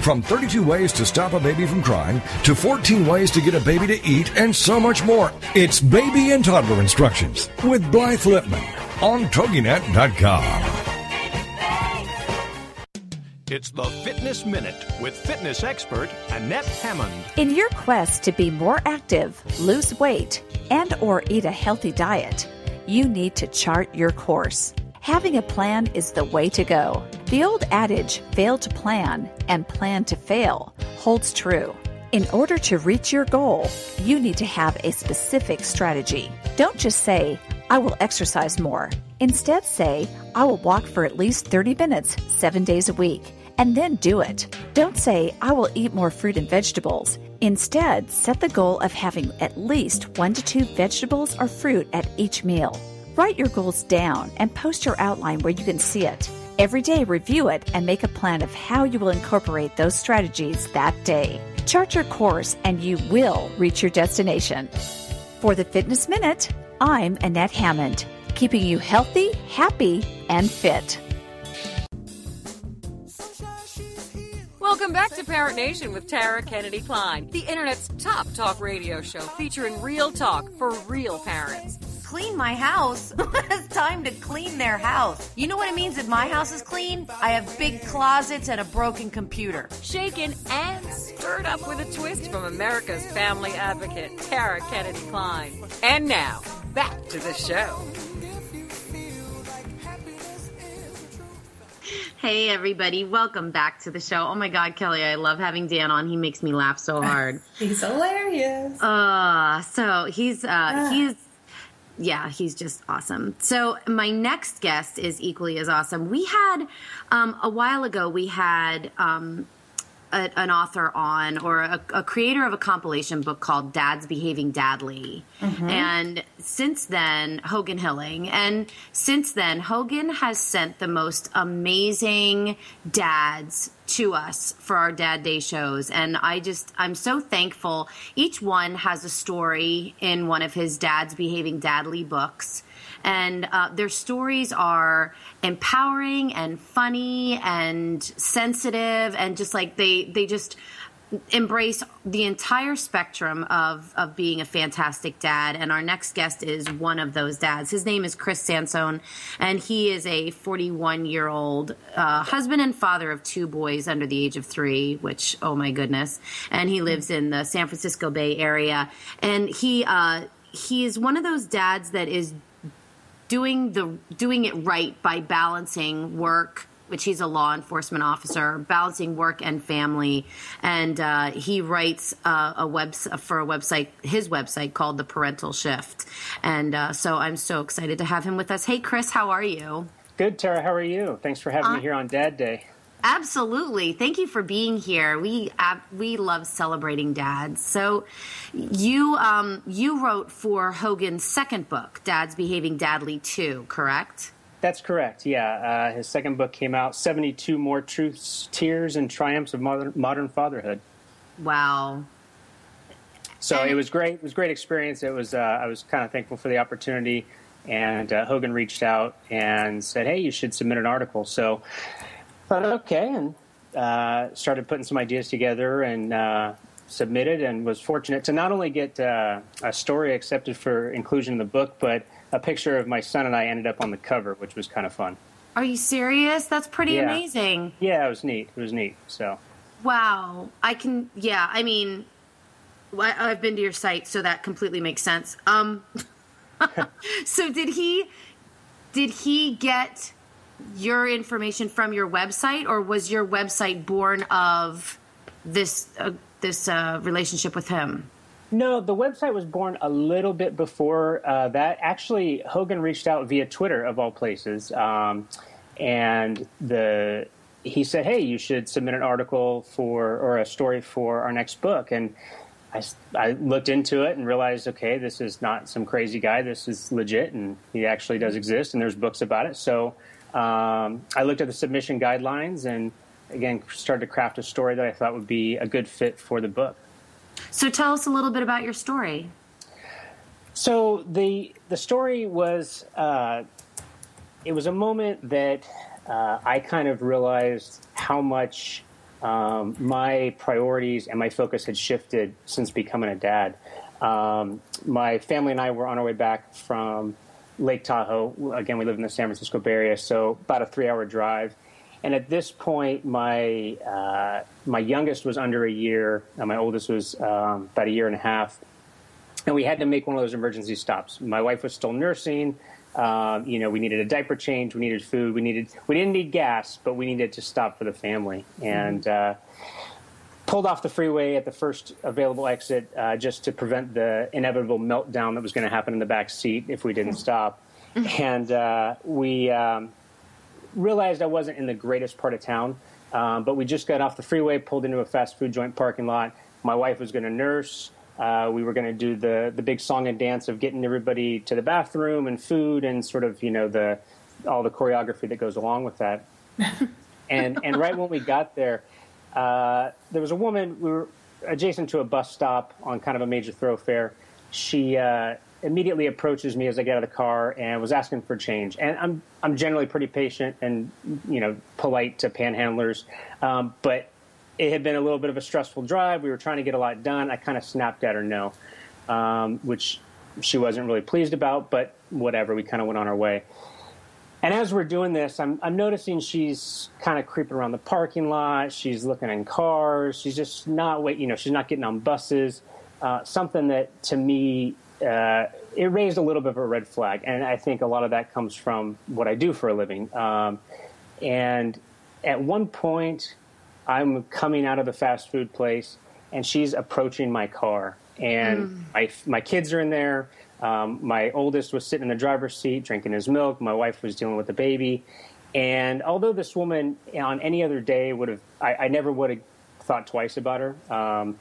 From 32 ways to stop a baby from crying to 14 ways to get a baby to eat and so much more. It's Baby and Toddler Instructions with Blythe Lipman on TogiNet.com. It's the Fitness Minute with fitness expert Annette Hammond. In your quest to be more active, lose weight, and or eat a healthy diet, you need to chart your course. Having a plan is the way to go. The old adage, fail to plan and plan to fail, holds true. In order to reach your goal, you need to have a specific strategy. Don't just say, I will exercise more. Instead, say, I will walk for at least 30 minutes, seven days a week, and then do it. Don't say, I will eat more fruit and vegetables. Instead, set the goal of having at least one to two vegetables or fruit at each meal. Write your goals down and post your outline where you can see it. Every day, review it and make a plan of how you will incorporate those strategies that day. Chart your course and you will reach your destination. For the Fitness Minute, I'm Annette Hammond, keeping you healthy, happy, and fit. Welcome back to Parent Nation with Tara Kennedy Kline, the internet's top talk radio show featuring real talk for real parents. Clean my house. <laughs> it's time to clean their house. You know what it means if my house is clean? I have big closets and a broken computer. Shaken and stirred up with a twist from America's family advocate, Tara Kennedy Kline. And now, back to the show. Hey, everybody. Welcome back to the show. Oh my God, Kelly, I love having Dan on. He makes me laugh so hard. <laughs> He's hilarious. Uh, so he's, uh, he's, yeah, he's just awesome. So my next guest is equally as awesome. We had, um, a while ago, we had, um, a, an author on or a, a, creator of a compilation book called Dad's Behaving Dadly. Mm-hmm. And since then, Hogan Hilling. And since then, Hogan has sent the most amazing dads to us for our Dad Day shows. And I just, I'm so thankful. Each one has a story in one of his Dad's Behaving Dadly books and uh, their stories are empowering and funny and sensitive and just like they they just embrace the entire spectrum of of being a fantastic dad. And our next guest is one of those dads. His name is chris sansone and he is a 41 year old uh, husband and father of two boys under the age of three which oh my goodness. And he lives in the san francisco bay area. And he uh, he is one of those dads that is doing the doing it right by balancing work which he's a law enforcement officer, balancing work and family. And uh, he writes uh, a web for a website, his website called The Parental Shift. And uh, so I'm so excited to have him with us. Hey, Chris, how are you? Good, Tara. How are you? Thanks for having me here on Dad Day. Absolutely. Thank you for being here. We uh, we love celebrating dads. So you um, you wrote for Hogan's second book, Dad's Behaving Dadly 2, correct? That's correct. Yeah, uh, his second book came out, 72 More Truths, Tears, and Triumphs of Modern, modern Fatherhood. Wow. So and- it was great. It was a great experience. It was. Uh, I was kind of thankful for the opportunity, and uh, Hogan reached out and said, "Hey, you should submit an article." So thought, okay, and uh, started putting some ideas together and uh, submitted, and was fortunate to not only get uh, a story accepted for inclusion in the book, but a picture of my son and I ended up on the cover, which was kind of fun. Are you serious? That's pretty yeah. amazing. Yeah, it was neat. It was neat. So. Wow, I can. Yeah, I mean, I've been to your site, so that completely makes sense. Um, <laughs> so did he? Did he get your information from your website, or was your website born of this uh, this uh, relationship with him? No, the website was born a little bit before uh, that. Actually, Hogan reached out via Twitter, of all places, um, and the he said, "Hey, you should submit an article for or a story for our next book." And I, I looked into it and realized, okay, this is not some crazy guy. This is legit, and he actually does exist, and there's books about it. So um, I looked at the submission guidelines and again started to craft a story that I thought would be a good fit for the book. So tell us a little bit about your story. So the the story was uh, it was a moment that uh, I kind of realized how much um, my priorities and my focus had shifted since becoming a dad. Um, my family and I were on our way back from Lake Tahoe. Again, we live in the San Francisco Bay Area, so about a three-hour drive. And at this point, my uh, my youngest was under a year, and my oldest was um, about a year and a half. And we had to make one of those emergency stops. My wife was still nursing. Um, you know, we needed a diaper change, we needed food, we needed we didn't need gas, but we needed to stop for the family. And uh, pulled off the freeway at the first available exit uh, just to prevent the inevitable meltdown that was going to happen in the back seat if we didn't stop. and uh, we um, realized I wasn't in the greatest part of town, um, but we just got off the freeway, pulled into a fast food joint parking lot. My wife was going to nurse. Uh, we were going to do the the big song and dance of getting everybody to the bathroom and food and sort of you know the all the choreography that goes along with that. <laughs> and and right when we got there, uh, there was a woman, we were adjacent to a bus stop on kind of a major thoroughfare. She uh, immediately approaches me as I get out of the car and was asking for change. And I'm I'm generally pretty patient and you know polite to panhandlers, um, but it had been a little bit of a stressful drive. We were trying to get a lot done. I kind of snapped at her no, um, which she wasn't really pleased about, but whatever. We kind of went on our way. And as we're doing this, I'm, I'm noticing she's kind of creeping around the parking lot. She's looking in cars. She's just not wait. You know, she's not getting on buses. Uh, something that to me uh, it raised a little bit of a red flag, and I think a lot of that comes from what I do for a living. Um, and at one point, I'm coming out of the fast food place, and she's approaching my car, and mm. my my kids are in there. Um, my oldest was sitting in the driver's seat drinking his milk. My wife was dealing with the baby. And although this woman on any other day would have, I, I never would have thought twice about her. Um,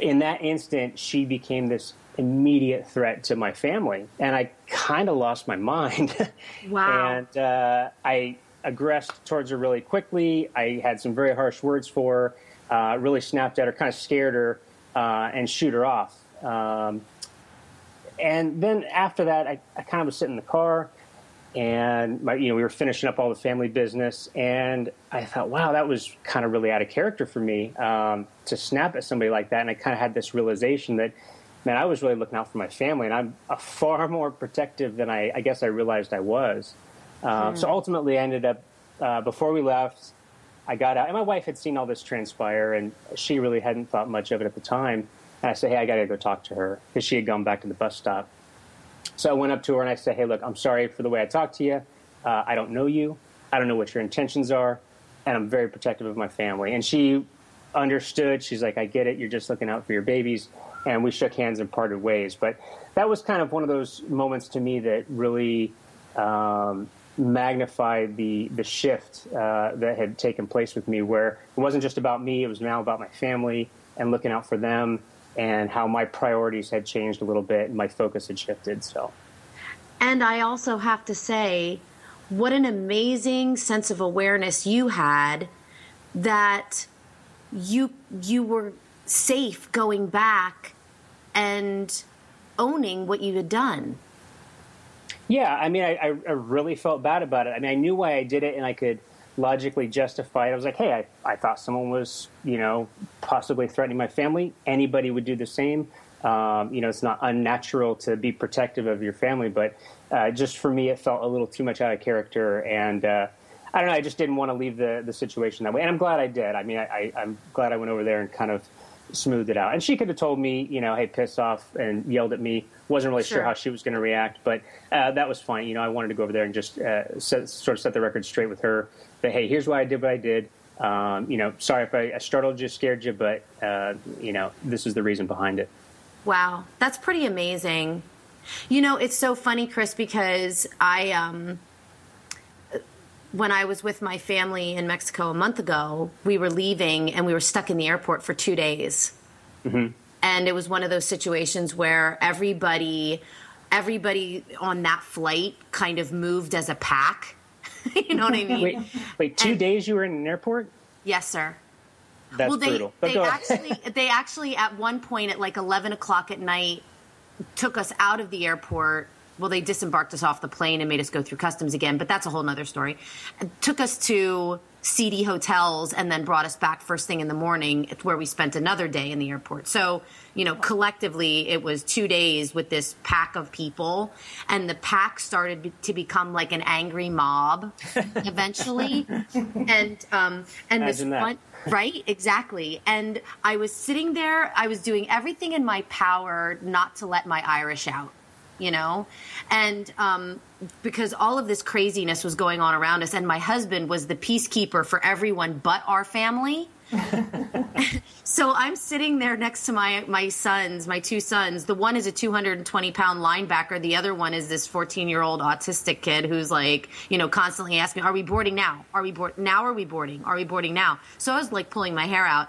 in that instant, she became this immediate threat to my family, and I kind of lost my <laughs> mind. Wow! and uh, I aggressed towards her really quickly. I had some very harsh words for her. Uh, really snapped at her, kind of scared her, uh, and shoot her off. Um, and then after that, I, I kind of was sitting in the car, and my, you know we were finishing up all the family business, and I thought, wow, that was kind of really out of character for me um, to snap at somebody like that. And I kind of had this realization that, man, I was really looking out for my family, and I'm a far <laughs> more protective than I, I guess I realized I was. Um, mm. So ultimately, I ended up uh, before we left. I got out, and my wife had seen all this transpire, and she really hadn't thought much of it at the time. And I said, hey, I got to go talk to her because she had gone back to the bus stop. So I went up to her and I said, hey, look, I'm sorry for the way I talked to you. Uh, I don't know you. I don't know what your intentions are. And I'm very protective of my family. And she understood. She's like, I get it. You're just looking out for your babies. And we shook hands and parted ways. But that was kind of one of those moments to me that really um, magnified the the shift uh, that had taken place with me, where it wasn't just about me; it was now about my family and looking out for them and how my priorities had changed a little bit and my focus had shifted. So, and I also have to say, what an amazing sense of awareness you had that you you were safe going back and owning what you had done. Yeah, I mean, I, I really felt bad about it. I mean, I knew why I did it, and I could logically justified. I was like, hey, I, I thought someone was, you know, possibly threatening my family. Anybody would do the same. Um, you know, it's not unnatural to be protective of your family, but uh, just for me, it felt a little too much out of character. And uh, I don't know, I just didn't want to leave the, the situation that way. And I'm glad I did. I mean, I, I'm glad I went over there and kind of smoothed it out. And she could have told me, you know, hey, piss off and yelled at me. Wasn't really sure, sure how she was going to react, but uh, that was fine. You know, I wanted to go over there and just uh, set, sort of set the record straight with her that hey, here's why I did what I did. Um, you know, sorry if I, I, startled you, scared you, but uh, you know, this is the reason behind it. Wow, that's pretty amazing. You know, it's so funny, Chris, because I, um, when I was with my family in Mexico a month ago, we were leaving and we were stuck in the airport for two days. Mm-hmm. And it was one of those situations where everybody, everybody on that flight kind of moved as a pack <laughs> you know what I mean? Wait, wait two and, days you were in an airport? Yes, sir. That's well, they, brutal. But they actually, <laughs> they actually at one point at like eleven o'clock at night took us out of the airport. Well, they disembarked us off the plane and made us go through customs again, but that's a whole other story. Took us to seedy hotels and then brought us back first thing in the morning where we spent another day in the airport. So, you know, collectively it was 2 days with this pack of people and the pack started to become like an angry mob <laughs> eventually. and um and Imagine this one right exactly and i was sitting there i was doing everything in my power not to let my irish out you know? And um, because all of this craziness was going on around us and my husband was the peacekeeper for everyone but our family. <laughs> So i'm sitting there next to my my sons my two sons. The one is a 220 pound linebacker. The other one is this 14 year old autistic kid who's like you know constantly asking are we boarding now? Are we board now are we boarding? Are we boarding now? So i was like pulling my hair out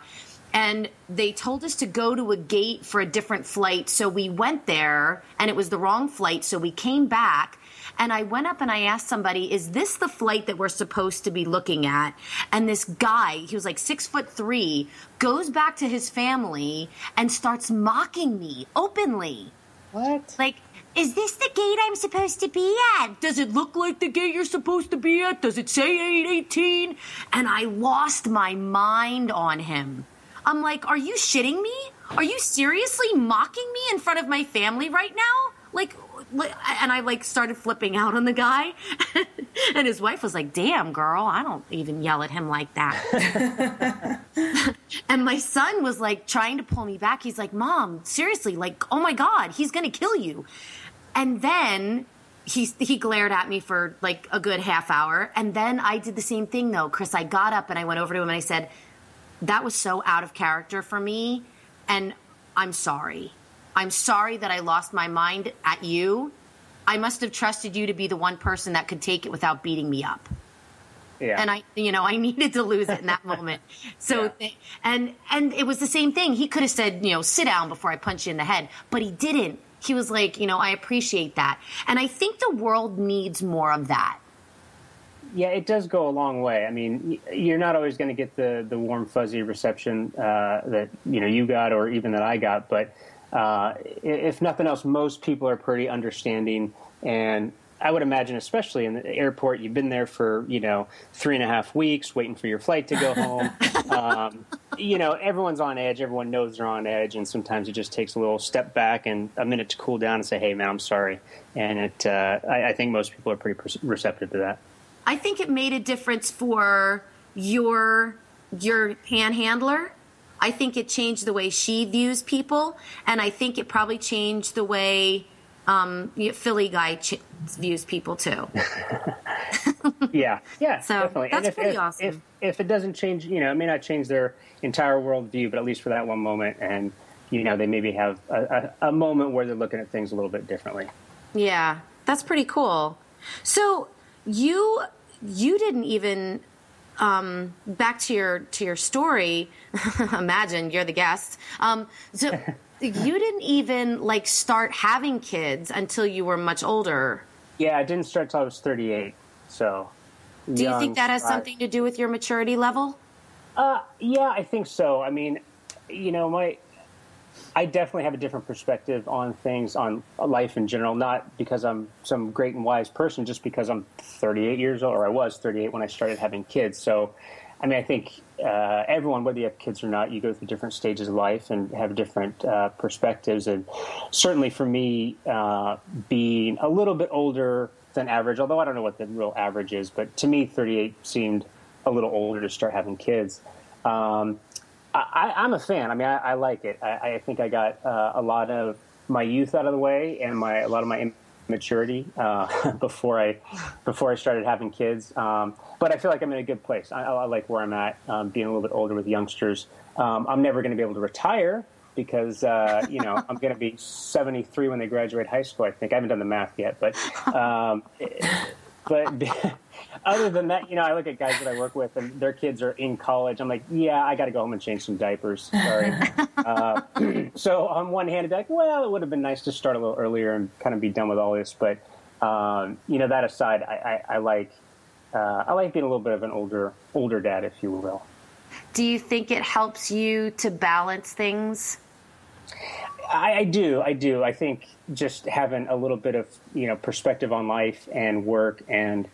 and they told us to go to a gate for a different flight. So we went there and it was the wrong flight. So we came back and I went up and I asked somebody, is this the flight that we're supposed to be looking at? And this guy, he was like six foot three, goes back to his family and starts mocking me openly. What? Like, is this the gate I'm supposed to be at? Does it look like the gate you're supposed to be at? Does it say 818? And I lost my mind on him. I'm like, are you shitting me? Are you seriously mocking me in front of my family right now? Like, and I like started flipping out on the guy. <laughs> and his wife was like, damn, girl, I don't even yell at him like that. <laughs> and my son was like trying to pull me back. He's like, Mom, seriously, like, oh my God, he's going to kill you. And then he, he glared at me for like a good half hour. And then I did the same thing though, Chris. I got up and I went over to him and I said, That was so out of character for me. And I'm sorry. I'm sorry that I lost my mind at you. I must have trusted you to be the one person that could take it without beating me up Yeah. and I, you know, I <laughs> needed to lose it in that moment. So, and and it was the same thing. He could have said, you know, sit down before I punch you in the head, but he didn't. He was like, you know, I appreciate that, and I think the world needs more of that. Yeah, it does go a long way. I mean, you're not always going to get the, the warm, fuzzy reception uh, that you know you got, or even that I got. But uh, if nothing else, most people are pretty understanding. And I would imagine, especially in the airport, you've been there for you know three and a half weeks, waiting for your flight to go home. <laughs> um, you know, everyone's on edge. Everyone knows they're on edge, and sometimes it just takes a little step back and a minute to cool down and say, "Hey, man, I'm sorry." And it, uh, I, I think most people are pretty receptive to that. I think it made a difference for your your panhandler. I think it changed the way she views people, and I think it probably changed the way um, Philly guy ch- views people too. <laughs> Yeah, yeah, So, definitely. that's and if, pretty if, awesome. If if it doesn't change, you know, it may not change their entire worldview, but at least for that one moment, and you know, they maybe have a, a, a moment where they're looking at things a little bit differently. Yeah, that's pretty cool. So you you didn't even um, back to your to your story. <laughs> imagine you're the guest. Um, so <laughs> you didn't even like start having kids until you were much older. Yeah, I didn't start till I was 38, so. Do you think that has uh, something to do with your maturity level? Uh, yeah, I think so. I mean, you know, my I definitely have a different perspective on things, on life in general. Not because I'm some great and wise person, just because I'm 38 years old, or I was 38 when I started having kids. So, I mean, I think uh, everyone, whether you have kids or not, you go through different stages of life and have different uh, perspectives. And certainly for me, uh, being a little bit older than average, although I don't know what the real average is, but to me, 38 seemed a little older to start having kids. Um, I, I'm a fan. I mean, I, I like it. I, I think I got uh, a lot of my youth out of the way and my a lot of my immaturity uh, <laughs> before I before I started having kids. Um, but I feel like I'm in a good place. I, I like where I'm at, um, being a little bit older with youngsters. Um, I'm never going to be able to retire because uh, you know I'm going to be 73 when they graduate high school. I think I haven't done the math yet, but um, but <laughs> other than that, you know, I look at guys that I work with and their kids are in college. I'm like, yeah, I got to go home and change some diapers. Sorry. <laughs> uh, <clears throat> so on one hand, it'd be like, well, it would have been nice to start a little earlier and kind of be done with all this. But um, you know, that aside, I, I, I like uh, I like being a little bit of an older older dad, if you will. Do you think it helps you to balance things? I, I do. I do. I think just having a little bit of you know perspective on life and work, and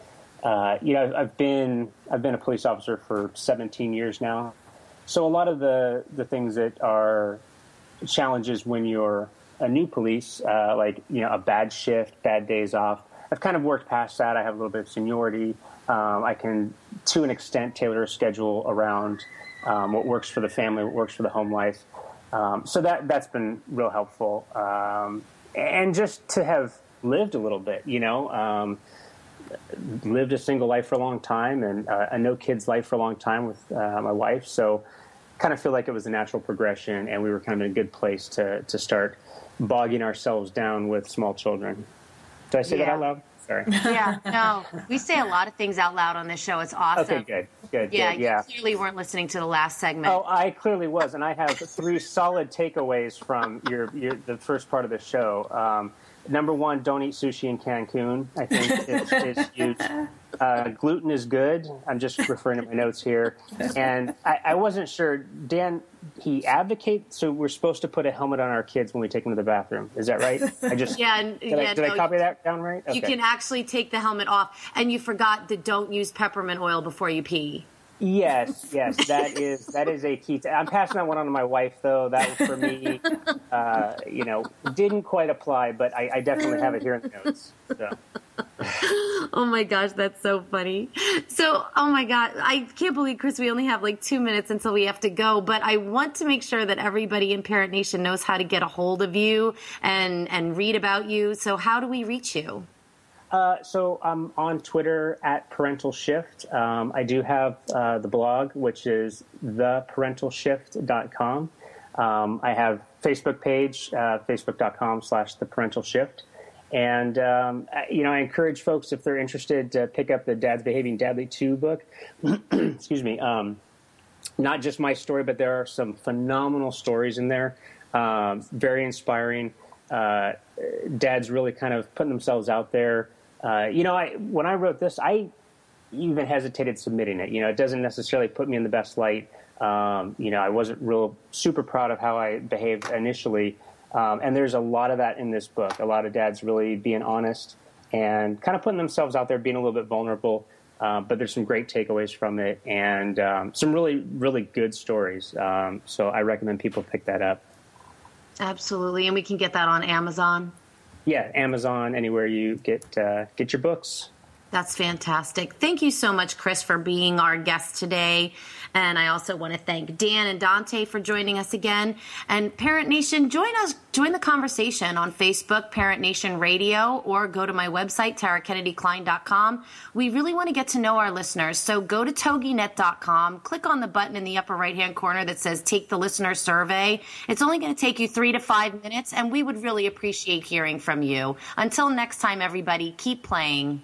uh, you know, I've, been I've been a police officer for 17 years now, so a lot of the the things that are challenges when you're a new police, uh, like you know, a bad shift, bad days off. I've kind of worked past that. I have a little bit of seniority. Um, I can, to an extent, tailor a schedule around um, what works for the family, what works for the home life. Um, so that that's been real helpful, um, and just to have lived a little bit, you know, um, lived a single life for a long time and uh, a no kids life for a long time with uh, my wife. So, kind of feel like it was a natural progression, and we were kind of in a good place to to start bogging ourselves down with small children. Did I say that Yeah. out loud? Sorry. <laughs> Yeah, no. We say a lot of things out loud on this show. It's awesome. Okay, good, good, Yeah, good. Yeah. you clearly weren't listening to the last segment. Oh, I clearly was, and I have three solid takeaways from your, your the first part of the show. Um, number one, don't eat sushi in Cancun. I think it's, it's <laughs> huge. Uh, gluten is good. I'm just referring to my notes here, and I, I wasn't sure. Dan, he advocates so we're supposed to put a helmet on our kids when we take them to the bathroom. Is that right? I just <laughs> Yeah, Did, yeah. I, did I copy that down right? You can actually take the helmet off, and you forgot to don't use peppermint oil before you pee. Yes, yes, that is that is a key. I'm passing that one on to my wife, though. That for me. Uh, you know, didn't quite apply, but I, I definitely have it here in the notes. So. <laughs> Oh my gosh, that's so funny. So, oh my God, I can't believe, Chris, we only have like two minutes until we have to go, but I want to make sure that everybody in Parent Nation knows how to get a hold of you and, and read about you. So, how do we reach you? Uh, so I'm on Twitter at Parental Shift. Um, I do have uh, the blog, which is theparentalshift.com. Um, I have Facebook page, uh, facebook.com slash the parental shift. And, um, I- you know, I encourage folks, if they're interested, to pick up the Dad's Behaving Dadly 2 book. <clears throat> Excuse me. Um, not just my story, but there are some phenomenal stories in there. Um, very inspiring. Uh, dads really kind of putting themselves out there. Uh, you know, I, when I wrote this, I even hesitated submitting it. You know, it doesn't necessarily put me in the best light. Um, you know, I wasn't real super proud of how I behaved initially. Um, and there's a lot of that in this book. A lot of dads really being honest and kind of putting themselves out there, being a little bit vulnerable. Um, but there's some great takeaways from it and um, some really, really good stories. Um, so I recommend people pick that up. Absolutely. And we can get that on Amazon. Yeah, Amazon, anywhere you get uh, get your books. That's fantastic. Thank you so much, Chris, for being our guest today. And I also want to thank Dan Indante for joining us again. And Parent Nation, join us, join the conversation on Facebook, Parent Nation Radio, or go to my website, tarakennedykline.com. We really want to get to know our listeners. So go to toginet.com, click on the button in the upper right hand corner that says take the listener survey. It's only going to take you three to five minutes, and we would really appreciate hearing from you. Until next time, everybody, keep playing.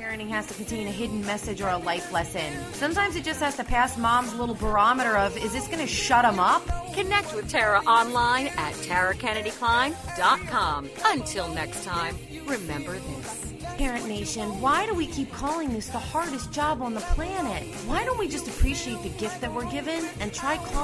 Parenting has to contain a hidden message or a life lesson. Sometimes it just has to pass mom's little barometer of, is this going to shut them up? Connect with Tara online at tarakennedykline.com. Until next time, remember this. Parent Nation, why do we keep calling this the hardest job on the planet? Why don't we just appreciate the gift that we're given and try calling